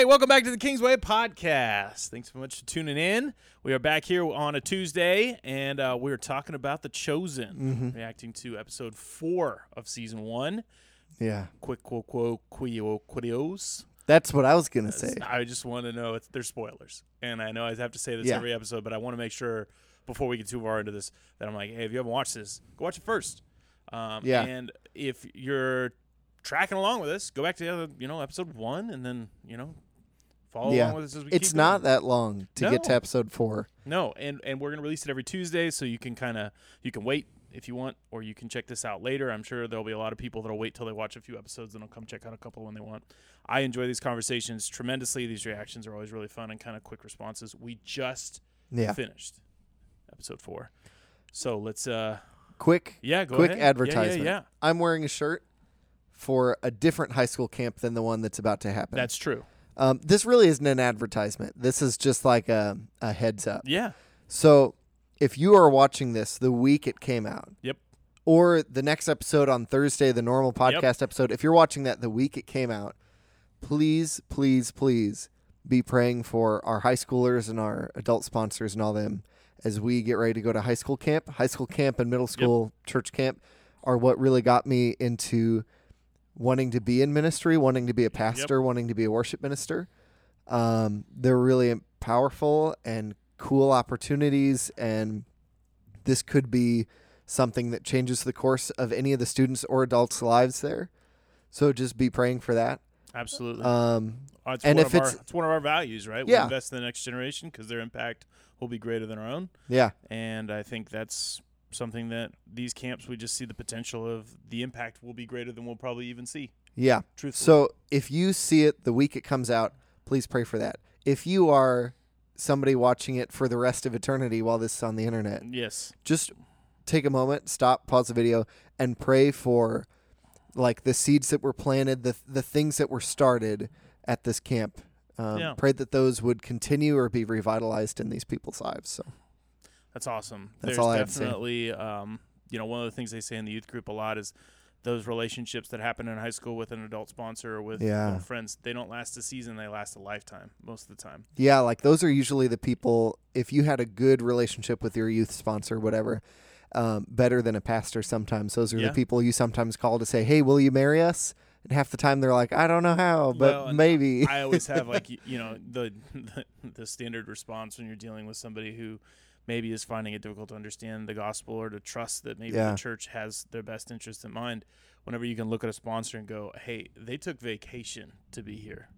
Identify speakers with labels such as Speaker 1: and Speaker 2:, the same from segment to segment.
Speaker 1: Hey, welcome back to the Kingsway Podcast. Thanks so much for tuning in. We are back here on a Tuesday, and uh, we're talking about The Chosen, reacting to episode four of season one.
Speaker 2: Yeah,
Speaker 1: Quick quote quote quio quios.
Speaker 2: that's what I was gonna say.
Speaker 1: I just want to know it's there's spoilers, and I know I have to say this
Speaker 2: Yeah.
Speaker 1: every episode, but I want to make sure before we get too far into this that I'm like, hey, if you haven't watched this, go watch it first. Um,
Speaker 2: Yeah.
Speaker 1: And if you're tracking along with us, go back to the other, you know episode one, and then you know follow
Speaker 2: Yeah.
Speaker 1: along with us as we
Speaker 2: It's not
Speaker 1: going.
Speaker 2: that long to get to episode four.
Speaker 1: No, and and we're gonna release it every Tuesday, so you can kind of you can wait if you want, or you can check this out later. I'm sure there'll be a lot of people that'll wait till they watch a few episodes and they'll come check out a couple when they want. I enjoy these conversations tremendously. These reactions are always really fun and kind of quick responses. We just
Speaker 2: Yeah,
Speaker 1: finished episode four, so let's uh
Speaker 2: quick,
Speaker 1: yeah go
Speaker 2: quick
Speaker 1: ahead. Yeah, yeah,
Speaker 2: advertisement.
Speaker 1: Yeah,
Speaker 2: I'm wearing a shirt for a different high school camp than the one that's about to happen.
Speaker 1: that's true.
Speaker 2: Um, this really isn't an advertisement. This is just like a, a heads up.
Speaker 1: Yeah,
Speaker 2: So if you are watching this the week it came out,
Speaker 1: Yep.
Speaker 2: or the next episode on Thursday, the normal podcast episode, if you're watching that the week it came out, please, please, please be praying for our high schoolers and our adult sponsors and all them as we get ready to go to high school camp. High school camp and middle school church camp are what really got me into wanting to be in ministry, wanting to be a pastor, wanting to be a worship minister. Um, they're really powerful and cool opportunities, and this could be something that changes the course of any of the students or adults' lives there. So just be praying for that.
Speaker 1: absolutely.
Speaker 2: Um,
Speaker 1: Uh, it's
Speaker 2: and if
Speaker 1: of our,
Speaker 2: it's-
Speaker 1: it's one of our values, right? We invest in the next generation because their impact will be greater than our own.
Speaker 2: yeah,
Speaker 1: and I think that's something that these camps we just see the potential of the impact will be greater than we'll probably even see.
Speaker 2: yeah.
Speaker 1: Truthfully,
Speaker 2: So if you see it the week it comes out, please pray for that. If you are somebody watching it for the rest of eternity while this is on the internet,
Speaker 1: yes,
Speaker 2: just take a moment, stop, pause the video, and pray for like the seeds that were planted, the the things that were started at this camp. Um,
Speaker 1: Yeah.
Speaker 2: Pray that those would continue or be revitalized in these people's lives. So
Speaker 1: that's awesome.
Speaker 2: That's
Speaker 1: There's
Speaker 2: all I have to say.
Speaker 1: definitely, um, you know, one of the things they say in the youth group a lot is those relationships that happen in high school with an adult sponsor or with
Speaker 2: Yeah.
Speaker 1: friends. They don't last a season; they last a lifetime most of the time.
Speaker 2: yeah, like those are usually the people. If you had a good relationship with your youth sponsor, whatever. Um, better than a pastor sometimes. Those are
Speaker 1: Yeah.
Speaker 2: the people you sometimes call to say, "Hey, will you marry us?" And half the time they're like, "I don't know how, but
Speaker 1: and
Speaker 2: maybe."
Speaker 1: I always have like y- you know the, the the standard response when you're dealing with somebody who maybe is finding it difficult to understand the gospel or to trust that maybe
Speaker 2: Yeah.
Speaker 1: the church has their best interest in mind. Whenever you can look at a sponsor and go, "Hey, they took vacation to be here.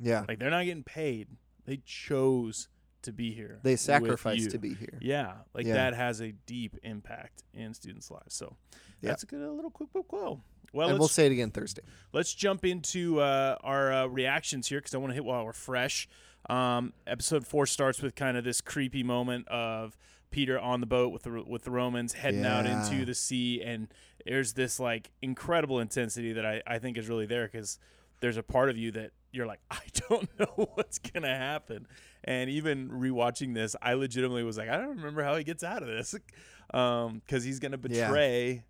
Speaker 2: yeah,
Speaker 1: Like they're not getting paid. They chose to be here.
Speaker 2: they sacrificed to be here.
Speaker 1: Yeah, like
Speaker 2: Yeah.
Speaker 1: that has a deep impact in students' lives. So
Speaker 2: Yeah.
Speaker 1: that's a good a little quick quote. Well,
Speaker 2: and we'll say it again Thursday.
Speaker 1: let's jump into uh, our uh, reactions here because I want to hit while we're fresh. Um, episode four starts with kind of this creepy moment of Peter on the boat with the with the Romans heading out into the sea, and there's this like incredible intensity that I, I think is really there because there's a part of you that you're like I don't know what's gonna happen, and even rewatching this, I legitimately was like I don't remember how he gets out of this, because he's gonna
Speaker 2: Yeah.
Speaker 1: betray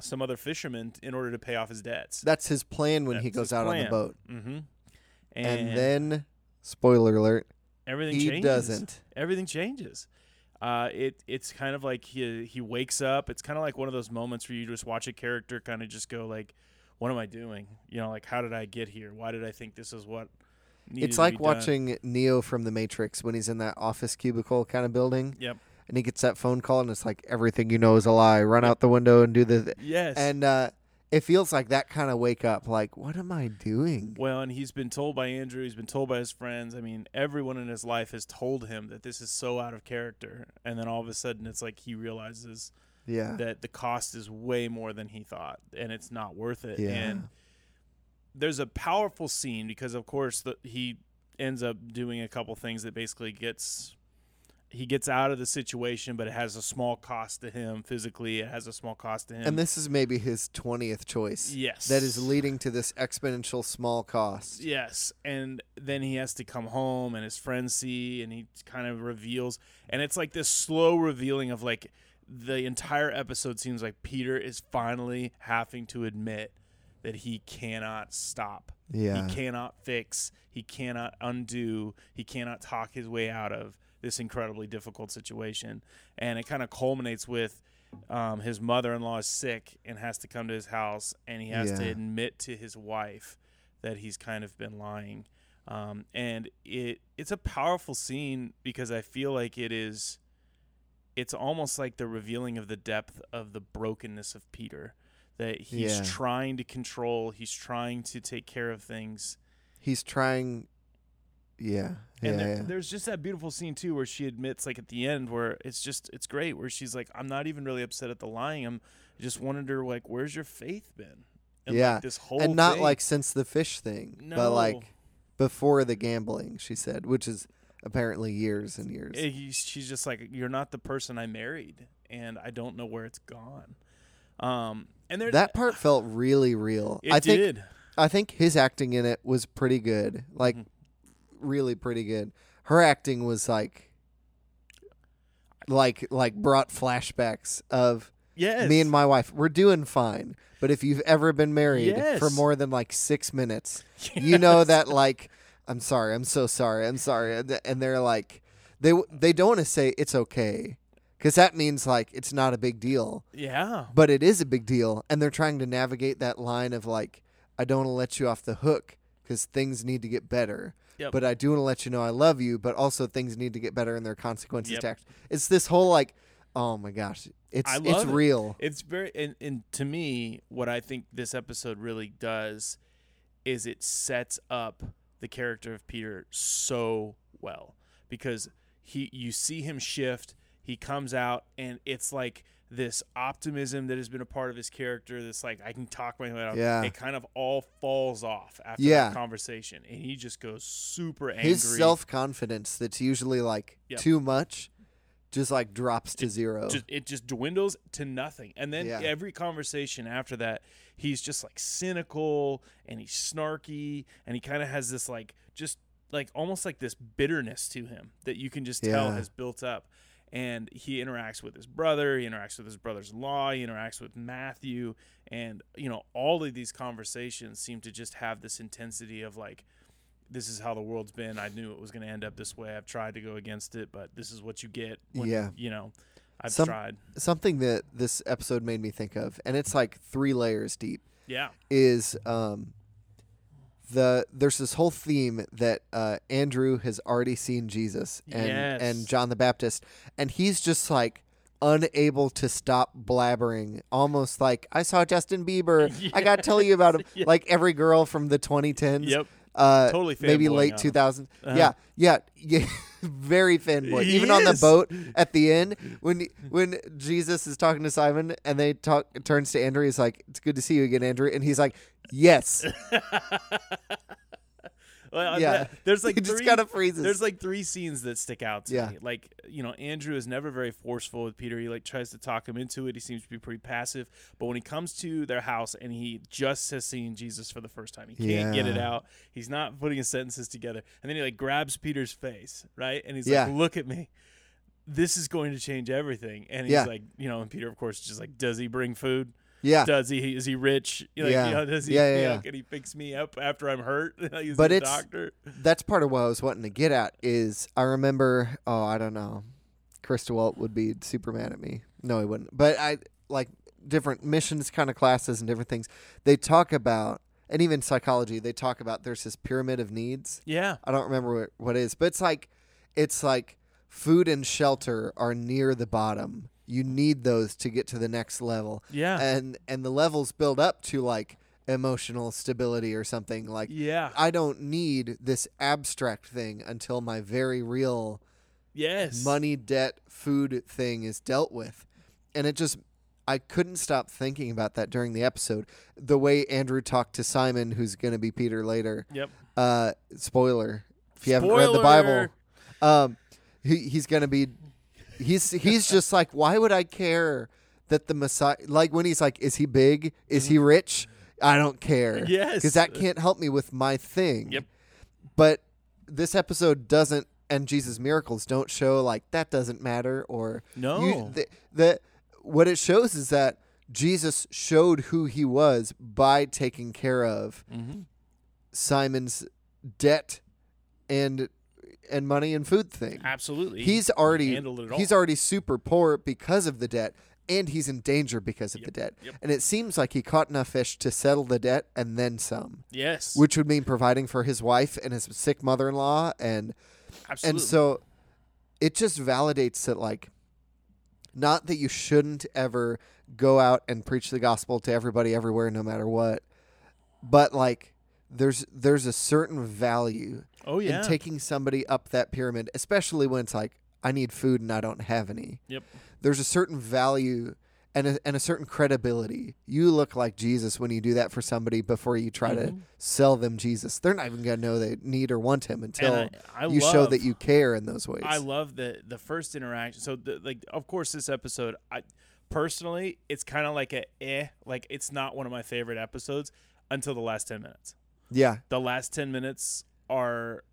Speaker 1: some other fishermen in order to pay off his debts.
Speaker 2: That's his plan when he goes out on the boat.
Speaker 1: Mm-hmm.
Speaker 2: And, then, spoiler alert,
Speaker 1: everything
Speaker 2: he
Speaker 1: changes.
Speaker 2: doesn't.
Speaker 1: Everything changes. Uh, it it's kind of like he he wakes up. It's kind of like one of those moments where you just watch a character kind of just go like, "What am I doing? You know, like how did I get here? Why did I think this is what?"
Speaker 2: It's like
Speaker 1: be done?"
Speaker 2: watching Neo from The Matrix when he's in that office cubicle kind of building,
Speaker 1: Yep.
Speaker 2: and he gets that phone call, and it's like everything you know is a lie. Run out the window and do the. Th-
Speaker 1: Yes.
Speaker 2: and uh, it feels like that kind of wake up. Like, what am I doing?
Speaker 1: well, and he's been told by Andrew. He's been told by his friends. I mean, everyone in his life has told him that this is so out of character. And then all of a sudden, it's like he realizes
Speaker 2: Yeah.
Speaker 1: that the cost is way more than he thought and it's not worth it
Speaker 2: Yeah.
Speaker 1: and there's a powerful scene because of course the, he ends up doing a couple things that basically gets he gets out of the situation but it has a small cost to him physically it has a small cost to him
Speaker 2: and this is maybe his twentieth choice.
Speaker 1: yes
Speaker 2: That is leading to this exponential small cost.
Speaker 1: Yes, and then he has to come home, and his friends see, and he kind of reveals, and it's like this slow revealing of like the entire episode seems like Peter is finally having to admit that he cannot stop.
Speaker 2: Yeah.
Speaker 1: He cannot fix. He cannot undo. He cannot talk his way out of this incredibly difficult situation. And it kind of culminates with um, his mother-in-law is sick and has to come to his house, and he has to admit to his wife that he's kind of been lying. Um, and it it's a powerful scene because I feel like it is. It's almost like the revealing of the depth of the brokenness of Peter, that he's
Speaker 2: Yeah.
Speaker 1: trying to control, he's trying to take care of things,
Speaker 2: He's trying. Yeah. Yeah.
Speaker 1: and there,
Speaker 2: yeah.
Speaker 1: there's just that beautiful scene too where she admits like at the end where it's just it's great where she's like i'm not even really upset at the lying i'm I just wanted her like where's your faith been and
Speaker 2: Yeah,
Speaker 1: like, this whole
Speaker 2: and not
Speaker 1: thing-
Speaker 2: like since the fish thing,
Speaker 1: no
Speaker 2: but like before the gambling. She said, which is apparently years and years.
Speaker 1: Eh, he's- she's just like you're not the person i married and i don't know where it's gone um and there
Speaker 2: that part felt really real.
Speaker 1: it
Speaker 2: I think I think his acting in it was pretty good. Like
Speaker 1: Mhm.
Speaker 2: Really pretty good. Her acting was like like like brought flashbacks of
Speaker 1: yes
Speaker 2: me and my wife. We're doing fine. But if you've ever been married for more than like 6 minutes, you know that like I'm sorry, I'm so sorry, I'm sorry, and and they're like they w- they don't want to say it's okay because that means like it's not a big deal,
Speaker 1: yeah
Speaker 2: but it is a big deal, and they're trying to navigate that line of like I don't want to let you off the hook because things need to get better.
Speaker 1: Yep.
Speaker 2: But I do want to let you know I love you, but also things need to get better and there are consequences
Speaker 1: Yep.
Speaker 2: to act. It's this whole like, oh my gosh, it's
Speaker 1: I
Speaker 2: it's
Speaker 1: love it.
Speaker 2: real.
Speaker 1: It's very and, and to me, what I think this episode really does is it sets up the character of Peter so well because he you see him shift, he comes out and it's like this optimism that has been a part of his character, this like I can talk my way out.
Speaker 2: Yeah.
Speaker 1: It kind of all falls off after
Speaker 2: Yeah.
Speaker 1: that conversation. And he just goes super angry.
Speaker 2: His self confidence that's usually like
Speaker 1: Yep.
Speaker 2: too much, just like drops to zero.
Speaker 1: just it just dwindles to nothing and then
Speaker 2: Yeah.
Speaker 1: every conversation after that he's just like cynical and he's snarky and he kind of has this like just like almost like this bitterness to him that you can just tell
Speaker 2: Yeah.
Speaker 1: has built up and he interacts with his brother he interacts with his brother's-in-law he interacts with matthew and you know all of these conversations seem to just have this intensity of like this is how the world's been. I knew it was going to end up this way. I've tried to go against it but this is what you get when
Speaker 2: Yeah.
Speaker 1: you know i've
Speaker 2: Some-
Speaker 1: tried.
Speaker 2: Something that this episode made me think of, and it's like three layers deep,
Speaker 1: yeah.
Speaker 2: is um, the there's this whole theme that uh, Andrew has already seen Jesus and
Speaker 1: Yes.
Speaker 2: and John the Baptist, and he's just like unable to stop blabbering, almost like I saw Justin Bieber. I got to tell you about him. Like every girl from the 2010s.
Speaker 1: Yep.
Speaker 2: Uh,
Speaker 1: Totally
Speaker 2: maybe late
Speaker 1: out.
Speaker 2: 2000s.
Speaker 1: Uh-huh.
Speaker 2: Yeah, yeah, yeah. Very fanboy.
Speaker 1: He
Speaker 2: Even on the boat at the end, when when Jesus is talking to Simon and they talk, turns to Andrew. He's like, "It's good to see you again, Andrew." And he's like, "Yes."
Speaker 1: Well,
Speaker 2: Yeah.
Speaker 1: that- there's like
Speaker 2: he just
Speaker 1: three,
Speaker 2: kind of freezes.
Speaker 1: there's like three scenes that stick out to
Speaker 2: Yeah.
Speaker 1: me. Like, you know, Andrew is never very forceful with Peter. He like tries to talk him into it. He seems to be pretty passive. But when he comes to their house and he just has seen Jesus for the first time, he can't get it out. He's not putting his sentences together. And then he like grabs Peter's face, right? And he's
Speaker 2: Yeah.
Speaker 1: like, "Look at me." This is going to change everything. And he's
Speaker 2: Yeah.
Speaker 1: like, you know, and Peter, of course, just like, does he bring food?
Speaker 2: Yeah,
Speaker 1: Does he? Is he rich? You know, like,
Speaker 2: Yeah.
Speaker 1: you know, does he?
Speaker 2: Yeah, yeah,
Speaker 1: you know,
Speaker 2: yeah.
Speaker 1: can he fix me up after I'm hurt? He's
Speaker 2: But
Speaker 1: a
Speaker 2: it's-
Speaker 1: doctor.
Speaker 2: that's part of what I was wanting to get at. Is I remember. Oh, I don't know. Chris DeWelt would be super mad at me. No, he wouldn't. But I like different missions kind of classes and different things. They talk about, and even psychology, they talk about. There's this pyramid of needs.
Speaker 1: Yeah.
Speaker 2: I don't remember what, what it is, but it's like it's like food and shelter are near the bottom. You need those to get to the next level.
Speaker 1: Yeah.
Speaker 2: And and the levels build up to like emotional stability or something like
Speaker 1: yeah.
Speaker 2: I don't need this abstract thing until my very real
Speaker 1: yes.
Speaker 2: money, debt, food thing is dealt with. And it just I couldn't stop thinking about that during the episode. The way Andrew talked to Simon, who's going to be Peter later.
Speaker 1: Yep.
Speaker 2: Uh, spoiler: if you haven't read the Bible, um, he, he's going to be. He's he's just like, why would I care that the Messiah? Like when he's like, is he big? Is he rich? I don't care.
Speaker 1: Mm-hmm. Yes.
Speaker 2: because that can't help me with my thing.
Speaker 1: Yep.
Speaker 2: But this episode doesn't, and Jesus' miracles don't show like that doesn't matter or
Speaker 1: No.
Speaker 2: you, the, the what it shows is that Jesus showed who he was by taking care of
Speaker 1: Mm-hmm.
Speaker 2: Simon's debt and and money and food thing.
Speaker 1: Absolutely.
Speaker 2: He's
Speaker 1: He
Speaker 2: already
Speaker 1: handled it all.
Speaker 2: he's already super poor because of the debt and he's in danger because of the debt.
Speaker 1: yep.
Speaker 2: And it seems like he caught enough fish to settle the debt and then some,
Speaker 1: yes.
Speaker 2: which would mean providing for his wife and his sick mother-in-law and
Speaker 1: Absolutely.
Speaker 2: and so it just validates that like not that you shouldn't ever go out and preach the gospel to everybody everywhere no matter what, but like there's there's a certain value
Speaker 1: oh yeah.
Speaker 2: in taking somebody up that pyramid, especially when it's like I need food and I don't have any.
Speaker 1: Yep.
Speaker 2: There's a certain value and a, and a certain credibility. You look like Jesus when you do that for somebody before you try to
Speaker 1: Mhm.
Speaker 2: sell them Jesus. They're not even going to know they need or want him until
Speaker 1: I, I
Speaker 2: you
Speaker 1: love,
Speaker 2: show that you care in those ways.
Speaker 1: I love the the first interaction. So the, like of course this episode I personally it's kind of like a eh like it's not one of my favorite episodes until the last 10 minutes.
Speaker 2: Yeah.
Speaker 1: The last 10 minutes are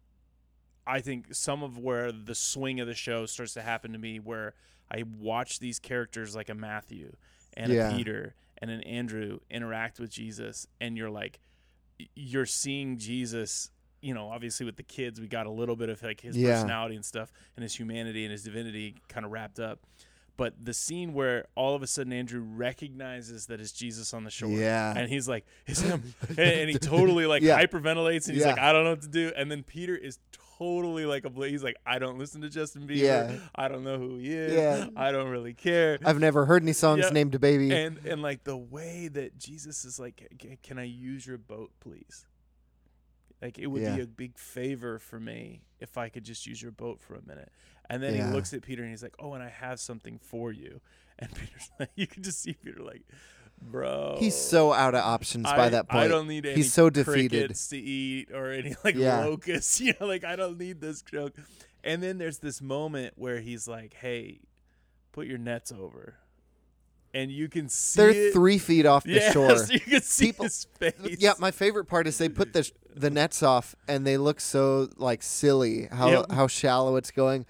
Speaker 1: I think some of where the swing of the show starts to happen to me where I watch these characters like a Matthew and
Speaker 2: Yeah.
Speaker 1: a Peter and an Andrew interact with Jesus and you're like you're seeing Jesus you know obviously with the kids we got a little bit of like his
Speaker 2: Yeah.
Speaker 1: personality and stuff and his humanity and his divinity kind of wrapped up but the scene where all of a sudden Andrew recognizes that it's Jesus on the shore
Speaker 2: Yeah.
Speaker 1: and he's like it's him and, and he totally like
Speaker 2: Yeah.
Speaker 1: hyperventilates and he's
Speaker 2: Yeah.
Speaker 1: like I don't know what to do and then Peter is totally like a he's like I don't listen to Justin Bieber
Speaker 2: Yeah.
Speaker 1: I don't know who he is
Speaker 2: Yeah.
Speaker 1: I don't really care
Speaker 2: I've never heard any songs named a baby.
Speaker 1: and and like the way that Jesus is like, can I use your boat, please? Like it would
Speaker 2: Yeah.
Speaker 1: be a big favor for me if I could just use your boat for a minute. And then
Speaker 2: Yeah.
Speaker 1: he looks at Peter and he's like, "Oh, and I have something for you." And Peter's like, you can just see Peter like, "Bro,
Speaker 2: He's so out of options
Speaker 1: I,
Speaker 2: by that point.
Speaker 1: I don't need any
Speaker 2: He's so defeated.
Speaker 1: to eat or any like
Speaker 2: Yeah.
Speaker 1: locusts. You know, like I don't need this joke. And then there's this moment where he's like, "Hey, put your nets over," and you can see
Speaker 2: They're
Speaker 1: it.
Speaker 2: three feet off the
Speaker 1: yes,
Speaker 2: shore.
Speaker 1: you can see
Speaker 2: People-
Speaker 1: his face.
Speaker 2: Yeah, my favorite part is they put the the nets off and they look so like silly how
Speaker 1: Yep.
Speaker 2: how shallow it's going,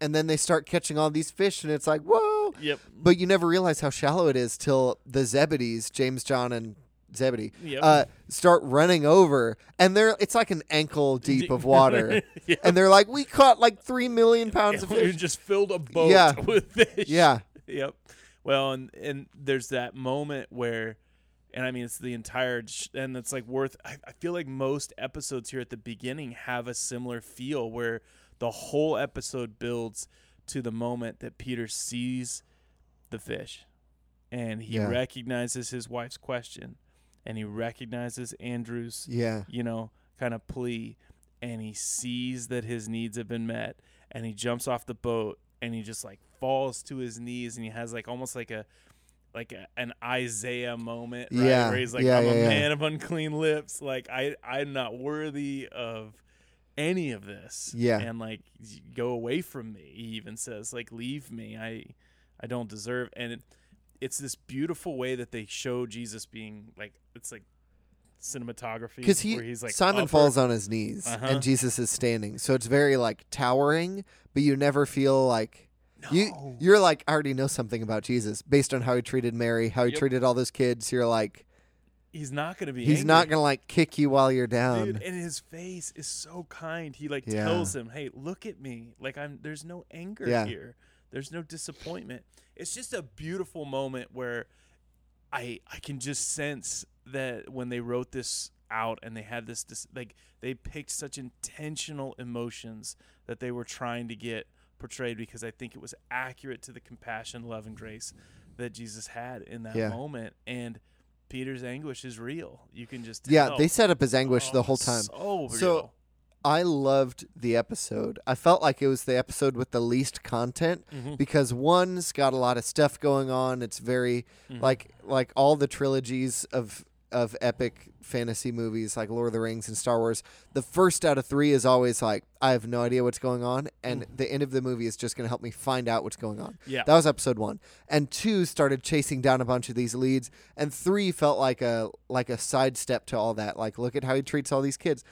Speaker 2: and then they start catching all these fish and it's like whoa,
Speaker 1: Yep.
Speaker 2: but you never realize how shallow it is till the Zebedees, James, John, and Zebedee,
Speaker 1: Yep.
Speaker 2: uh, start running over and they're it's like an ankle deep of water,
Speaker 1: Yep.
Speaker 2: and they're like we caught like three million pounds of fish.
Speaker 1: we just filled a boat
Speaker 2: Yeah.
Speaker 1: with fish.
Speaker 2: Yeah,
Speaker 1: Yep. Well, and and there's that moment where, and I mean it's the entire, sh- and it's like worth. I, I feel like most episodes here at the beginning have a similar feel where the whole episode builds to the moment that Peter sees the fish, and he
Speaker 2: Yeah.
Speaker 1: recognizes his wife's question, and he recognizes Andrew's
Speaker 2: yeah,
Speaker 1: you know, kind of plea, and he sees that his needs have been met, and he jumps off the boat, and he just like falls to his knees, and he has like almost like a like a, an Isaiah moment, right?
Speaker 2: Yeah,
Speaker 1: Where he's like,
Speaker 2: yeah,
Speaker 1: "I'm a
Speaker 2: yeah.
Speaker 1: man of unclean lips. Like I, I'm not worthy of." Any of this
Speaker 2: Yeah.
Speaker 1: and like go away from me he even says like leave me i i don't deserve and it, it's this beautiful way that they show jesus being like it's like cinematography
Speaker 2: because he
Speaker 1: he's like
Speaker 2: Simon
Speaker 1: upper-
Speaker 2: falls on his knees
Speaker 1: Uh-huh.
Speaker 2: and Jesus is standing, so it's very like towering, but you never feel like you you're like I already know something about Jesus based on how he treated Mary, how he
Speaker 1: Yep.
Speaker 2: treated all those kids. You're like
Speaker 1: he's not gonna be
Speaker 2: he's
Speaker 1: angry.
Speaker 2: not gonna like kick you while you're down.
Speaker 1: Dude, and his face is so kind. He like
Speaker 2: Yeah.
Speaker 1: tells him, "Hey, look at me. Like I'm. There's no anger
Speaker 2: Yeah.
Speaker 1: here. There's no disappointment. It's just a beautiful moment where I I can just sense that when they wrote this out and they had this, this like they picked such intentional emotions that they were trying to get portrayed because I think it was accurate to the compassion, love, and grace that Jesus had in that
Speaker 2: Yeah.
Speaker 1: moment. And Peter's anguish is real. You can just
Speaker 2: yeah, they set up his anguish the
Speaker 1: Oh,
Speaker 2: whole time.
Speaker 1: So,
Speaker 2: So. I loved the episode. I felt like it was the episode with the least content
Speaker 1: Mhm.
Speaker 2: because one's got a lot of stuff going on. It's very
Speaker 1: Mhm.
Speaker 2: like like all the trilogies of of epic fantasy movies like Lord of the Rings and Star Wars. The first out of 3 is always like I have no idea what's going on and mm. the end of the movie is just going to help me find out what's going on.
Speaker 1: yeah,
Speaker 2: That was episode 1. And 2 started chasing down a bunch of these leads and 3 felt like a like a sidestep to all that. Like look at how he treats all these kids.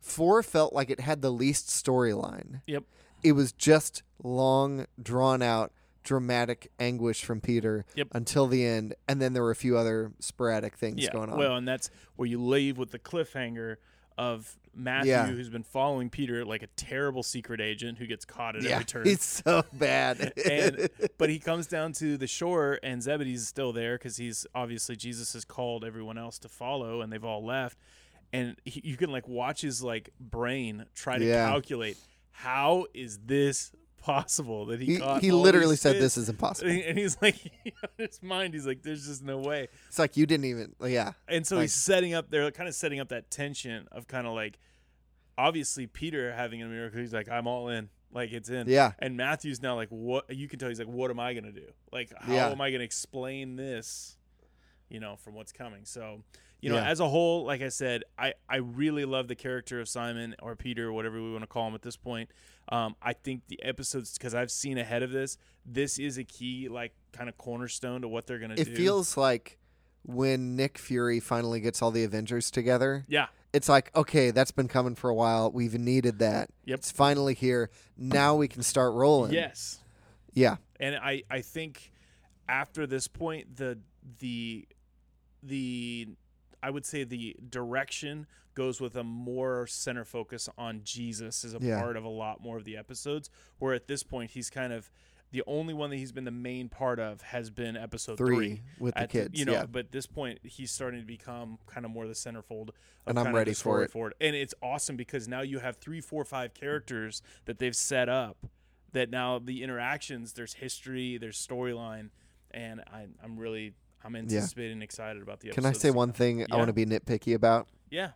Speaker 2: 4 felt like it had the least storyline
Speaker 1: yep,
Speaker 2: it was just long drawn out dramatic anguish from Peter
Speaker 1: Yep.
Speaker 2: until the end, and then there were a few other sporadic things
Speaker 1: yeah.
Speaker 2: going on.
Speaker 1: Well, and that's where you leave with the cliffhanger of Matthew,
Speaker 2: Yeah.
Speaker 1: who's been following Peter like a terrible secret agent who gets caught at
Speaker 2: yeah,
Speaker 1: every turn.
Speaker 2: it's so bad.
Speaker 1: and but he comes down to the shore and Zebedee's still there because he's obviously Jesus has called everyone else to follow and they've all left and he, you can like watch his like brain try to
Speaker 2: Yeah.
Speaker 1: calculate how is this possible that he
Speaker 2: he,
Speaker 1: caught
Speaker 2: he
Speaker 1: all
Speaker 2: literally said this is impossible.
Speaker 1: and he's like in his mind he's like there's just no way
Speaker 2: It's like you didn't even. Yeah,
Speaker 1: and so
Speaker 2: Like-
Speaker 1: he's setting up they're kind of setting up that tension of kind of like obviously Peter having a miracle he's like I'm all in like it's in
Speaker 2: yeah,
Speaker 1: and Matthew's now like, what? You can tell he's like, what am I gonna do? Like, how
Speaker 2: Yeah.
Speaker 1: am I gonna explain this? You know, from what's coming. So, you know,
Speaker 2: Yeah.
Speaker 1: as a whole, like I said, I I really love the character of Simon or Peter, or whatever we want to call him at this point. Um, I think the episodes because I've seen ahead of this, this is a key like kind of cornerstone to what they're gonna do.
Speaker 2: it feels like when Nick Fury finally gets all the Avengers together.
Speaker 1: yeah,
Speaker 2: It's like okay, that's been coming for a while. We've needed that.
Speaker 1: Yep.
Speaker 2: It's finally here. Now we can start rolling.
Speaker 1: yes.
Speaker 2: Yeah.
Speaker 1: and I I think after this point the the the I would say the direction goes with a more center focus on Jesus as a
Speaker 2: Yeah.
Speaker 1: part of a lot more of the episodes. Where at this point he's kind of the only one that he's been the main part of has been episode
Speaker 2: Three,
Speaker 1: three.
Speaker 2: with the kids.
Speaker 1: you know,
Speaker 2: yeah.
Speaker 1: but at this point he's starting to become kind of more the centerfold. Of
Speaker 2: And I'm ready
Speaker 1: the
Speaker 2: for
Speaker 1: story
Speaker 2: it.
Speaker 1: And it's awesome because now you have three, four, five characters that they've set up. That now the interactions, there's history, there's storyline, and I, I'm really, I'm anticipating, and excited about the.
Speaker 2: Can I say one thing I want to be nitpicky about?
Speaker 1: Yeah,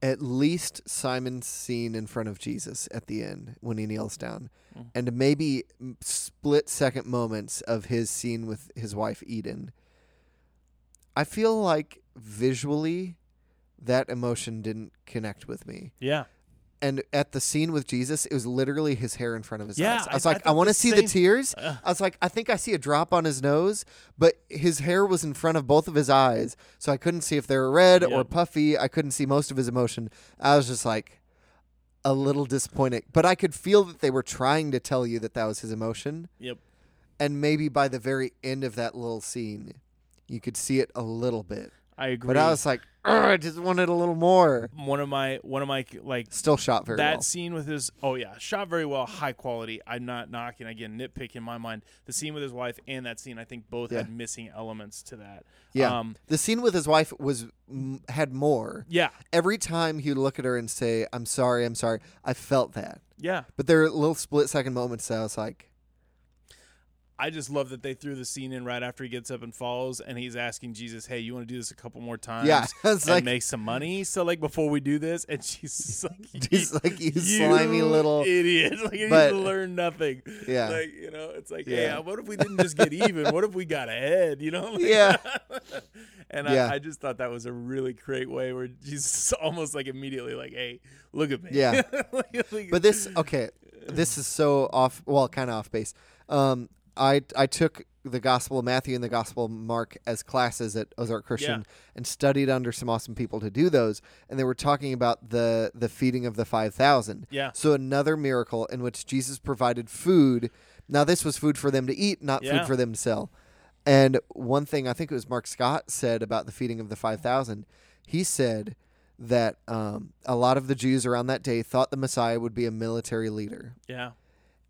Speaker 2: At least Simon's scene in front of Jesus at the end when he kneels down,
Speaker 1: Mhm.
Speaker 2: and maybe split second moments of his scene with his wife Eden. I feel like visually that emotion didn't connect with me.
Speaker 1: yeah,
Speaker 2: And at the scene with Jesus, it was literally his hair in front of his
Speaker 1: Yeah,
Speaker 2: eyes. I
Speaker 1: I-
Speaker 2: was
Speaker 1: I
Speaker 2: like, I,
Speaker 1: thought
Speaker 2: want to see the tears.
Speaker 1: Uh,
Speaker 2: I was like, I think I see a drop on his nose, but his hair was in front of both of his eyes, so I couldn't see if they were red or puffy. I couldn't see most of his emotion. I was just like a little disappointed, but I could feel that they were trying to tell you that that was his emotion,
Speaker 1: yep.
Speaker 2: and maybe by the very end of that little scene, you could see it a little bit.
Speaker 1: I agree.
Speaker 2: But I was like, "Ugh, I just wanted a little more.
Speaker 1: one of my, one of my like
Speaker 2: Still shot very
Speaker 1: that
Speaker 2: well.
Speaker 1: scene with his oh yeah shot very well high quality i'm not knocking again nitpick in my mind the scene with his wife and that scene i think both
Speaker 2: Yeah.
Speaker 1: had missing elements to that
Speaker 2: Yeah.
Speaker 1: um
Speaker 2: The scene with his wife was m- had more.
Speaker 1: yeah
Speaker 2: Every time he'd look at her and say, "I'm sorry, I'm sorry," I felt that.
Speaker 1: yeah
Speaker 2: But there are little split second moments that I was like,
Speaker 1: i just love that they threw the scene in right after he gets up and falls and he's asking jesus hey you want to do this a couple more times
Speaker 2: "Yeah,"
Speaker 1: and
Speaker 2: like
Speaker 1: make some money so like before we do this and she's like
Speaker 2: he's like you slimy little
Speaker 1: idiot like you
Speaker 2: But-
Speaker 1: learn nothing
Speaker 2: yeah.
Speaker 1: like you know it's like hey
Speaker 2: Yeah.
Speaker 1: what if we didn't just get even what if we got ahead you know Like-
Speaker 2: Yeah.
Speaker 1: and
Speaker 2: Yeah.
Speaker 1: I, I just thought that was a really great way where she's almost like immediately like hey look at me
Speaker 2: Yeah.
Speaker 1: Like-
Speaker 2: But this okay, this is so off. Well, kind of off base. Um, I I took the Gospel of Matthew and the Gospel of Mark as classes at Ozark Christian and studied under some awesome people to do those, and they were talking about the the feeding of the five thousand.
Speaker 1: yeah
Speaker 2: So another miracle in which Jesus provided food. Now this was food for them to eat, not
Speaker 1: Yeah.
Speaker 2: food for them to sell. And one thing I think it was Mark Scott said about the feeding of the five thousand, he said that um, a lot of the Jews around that day thought the Messiah would be a military leader,
Speaker 1: yeah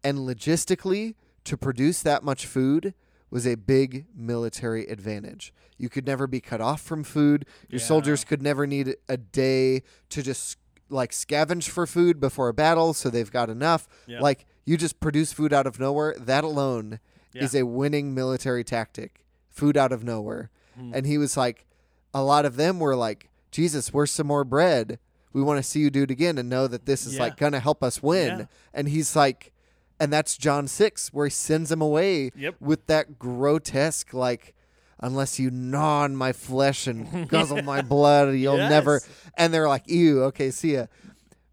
Speaker 2: and logistically, to produce that much food was a big military advantage. You could never be cut off from food. Your
Speaker 1: Yeah.
Speaker 2: soldiers could never need a day to just like scavenge for food before a battle so they've got enough. Like you just produce food out of nowhere. That alone
Speaker 1: Yeah.
Speaker 2: is a winning military tactic. Food out of nowhere.
Speaker 1: Hmm.
Speaker 2: And he was like a lot of them were like, "Jesus, where's some more bread? We want to see you do it again and know that this is
Speaker 1: Yeah.
Speaker 2: like going to help us win." And he's like and that's John 6 where he sends him away
Speaker 1: Yep.
Speaker 2: with that grotesque like unless you gnaw on my flesh and guzzle my blood you'll never and they're like ew okay see ya.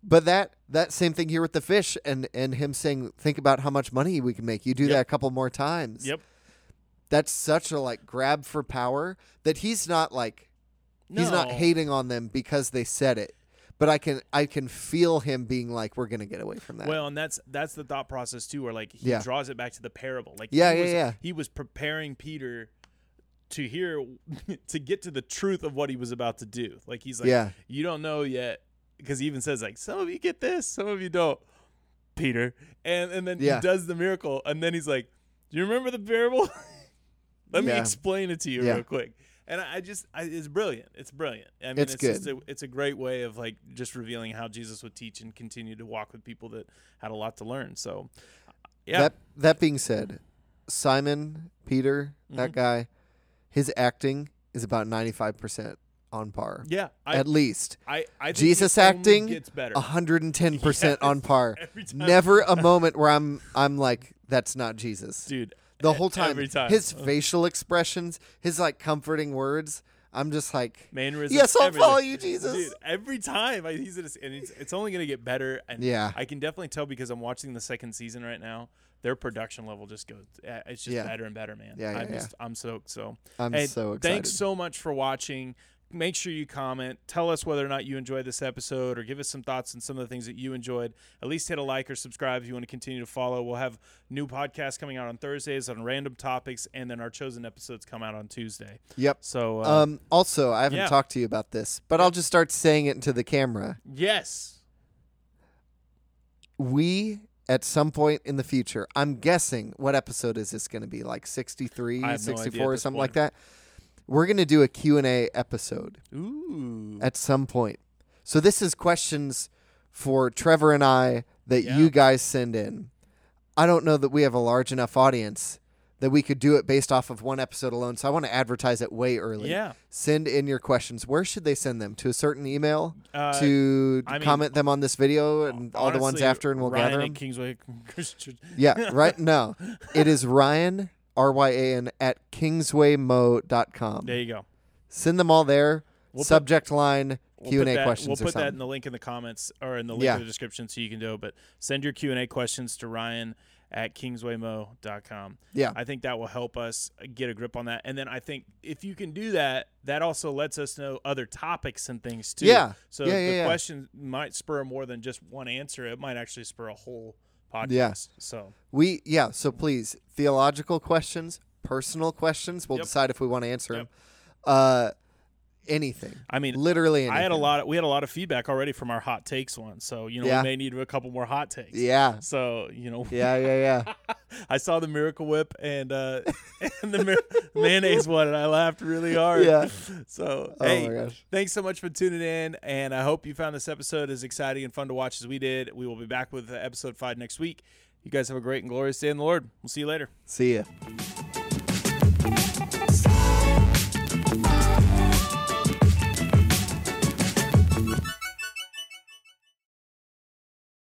Speaker 2: But that that same thing here with the fish and and him saying think about how much money we can make. You do
Speaker 1: Yep.
Speaker 2: that a couple more times.
Speaker 1: Yep.
Speaker 2: That's such a like grab for power that he's not like he's not hating on them because they said it but I can I can feel him being like, we're gonna get away from that.
Speaker 1: Well, and that's that's the thought process too, where like he
Speaker 2: Yeah.
Speaker 1: draws it back to the parable. Like
Speaker 2: Yeah,
Speaker 1: he
Speaker 2: yeah,
Speaker 1: was,
Speaker 2: yeah.
Speaker 1: He was preparing Peter to hear to get to the truth of what he was about to do. Like he's like,
Speaker 2: Yeah.
Speaker 1: you don't know yet, because he even says like, some of you get this, some of you don't, Peter, and and then
Speaker 2: Yeah.
Speaker 1: he does the miracle, and then he's like, do you remember the parable? Let me explain it to you real quick. And I just, I, it's brilliant. It's brilliant. I mean,
Speaker 2: It's
Speaker 1: it's,
Speaker 2: good.
Speaker 1: a, it's a great way of like just revealing how Jesus would teach and continue to walk with people that had a lot to learn. So, yeah,
Speaker 2: That that being said, Simon Peter, that
Speaker 1: Mhm.
Speaker 2: guy, his acting is about ninety five percent on par,
Speaker 1: yeah. I,
Speaker 2: at least.
Speaker 1: I, I
Speaker 2: Jesus acting,
Speaker 1: gets better
Speaker 2: hundred and ten percent on par. Never a moment where I'm I'm like, that's not Jesus.
Speaker 1: dude.
Speaker 2: The whole time,
Speaker 1: every time.
Speaker 2: his
Speaker 1: Uh,
Speaker 2: facial expressions, his like comforting words. I'm just like,
Speaker 1: mannerisms.
Speaker 2: yes, I'll
Speaker 1: everything.
Speaker 2: follow you, Jesus.
Speaker 1: Dude, every time I, he's in and it's, it's only gonna get better. And
Speaker 2: Yeah.
Speaker 1: I can definitely tell because I'm watching the second season right now. Their production level just goes. uh, It's just
Speaker 2: Yeah.
Speaker 1: better and better, man.
Speaker 2: Yeah, yeah,
Speaker 1: I'm
Speaker 2: yeah.
Speaker 1: just, I'm stoked. So
Speaker 2: I'm
Speaker 1: Hey,
Speaker 2: so excited.
Speaker 1: Thanks so much for watching. Make sure you comment. Tell us whether or not you enjoyed this episode or give us some thoughts on some of the things that you enjoyed. At least hit a like or subscribe if you want to continue to follow. We'll have new podcasts coming out on Thursdays on random topics, and then our chosen episodes come out on Tuesday.
Speaker 2: Yep.
Speaker 1: So, uh,
Speaker 2: Um, also, I haven't
Speaker 1: yeah.
Speaker 2: talked to you about this, but I'll just start saying it into the camera.
Speaker 1: yes.
Speaker 2: We, at some point in the future, I'm guessing, what episode is this going to be? Like 63,
Speaker 1: I have no
Speaker 2: 64, or something
Speaker 1: point.
Speaker 2: like that? We're going to do a Q&A episode
Speaker 1: Ooh.
Speaker 2: at some point. So this is questions for Trevor and I that
Speaker 1: Yeah.
Speaker 2: you guys send in. I don't know that we have a large enough audience that we could do it based off of one episode alone. So I want to advertise it way early.
Speaker 1: Yeah.
Speaker 2: Send in your questions. Where should they send them? To a certain email?
Speaker 1: Uh,
Speaker 2: to
Speaker 1: I mean,
Speaker 2: comment them on this video and all the ones after, and we'll
Speaker 1: Ryan
Speaker 2: gather
Speaker 1: at
Speaker 2: them.
Speaker 1: Kingsway
Speaker 2: Yeah, right. No, it is Ryan R Y A N at kingswaymo.com.
Speaker 1: There you go.
Speaker 2: Send them all there.
Speaker 1: We'll put-
Speaker 2: Subject line
Speaker 1: We'll
Speaker 2: Q&A
Speaker 1: that-
Speaker 2: questions
Speaker 1: We'll put that in the link in the comments or in the link
Speaker 2: Yeah.
Speaker 1: in the description so you can do it. But send your Q and A questions to Ryan at kingswaymo.com.
Speaker 2: Yeah,
Speaker 1: I think that will help us get a grip on that. And then I think if you can do that, that also lets us know other topics and things too.
Speaker 2: Yeah.
Speaker 1: So
Speaker 2: Yeah,
Speaker 1: the
Speaker 2: yeah.
Speaker 1: question might spur more than just one answer. It might actually spur a whole podcast.
Speaker 2: Yeah.
Speaker 1: So
Speaker 2: we yeah. So please, theological questions, personal questions. We'll
Speaker 1: Yep.
Speaker 2: decide if we want to answer
Speaker 1: Yep.
Speaker 2: them. Uh, anything.
Speaker 1: I mean,
Speaker 2: Literally anything.
Speaker 1: I had a lot. Of, we had a lot of feedback already from our hot takes one. So you know
Speaker 2: Yeah.
Speaker 1: we may need a couple more hot takes.
Speaker 2: Yeah.
Speaker 1: So you know,
Speaker 2: Yeah, yeah, yeah.
Speaker 1: I saw the Miracle Whip and uh, and the mir- mayonnaise one, and I laughed really hard.
Speaker 2: Yeah.
Speaker 1: So
Speaker 2: Oh
Speaker 1: hey,
Speaker 2: my gosh.
Speaker 1: thanks so much for tuning in, and I hope you found this episode as exciting and fun to watch as we did. We will be back with episode five next week. You guys have a great and glorious day in the Lord. We'll see you later.
Speaker 2: See ya.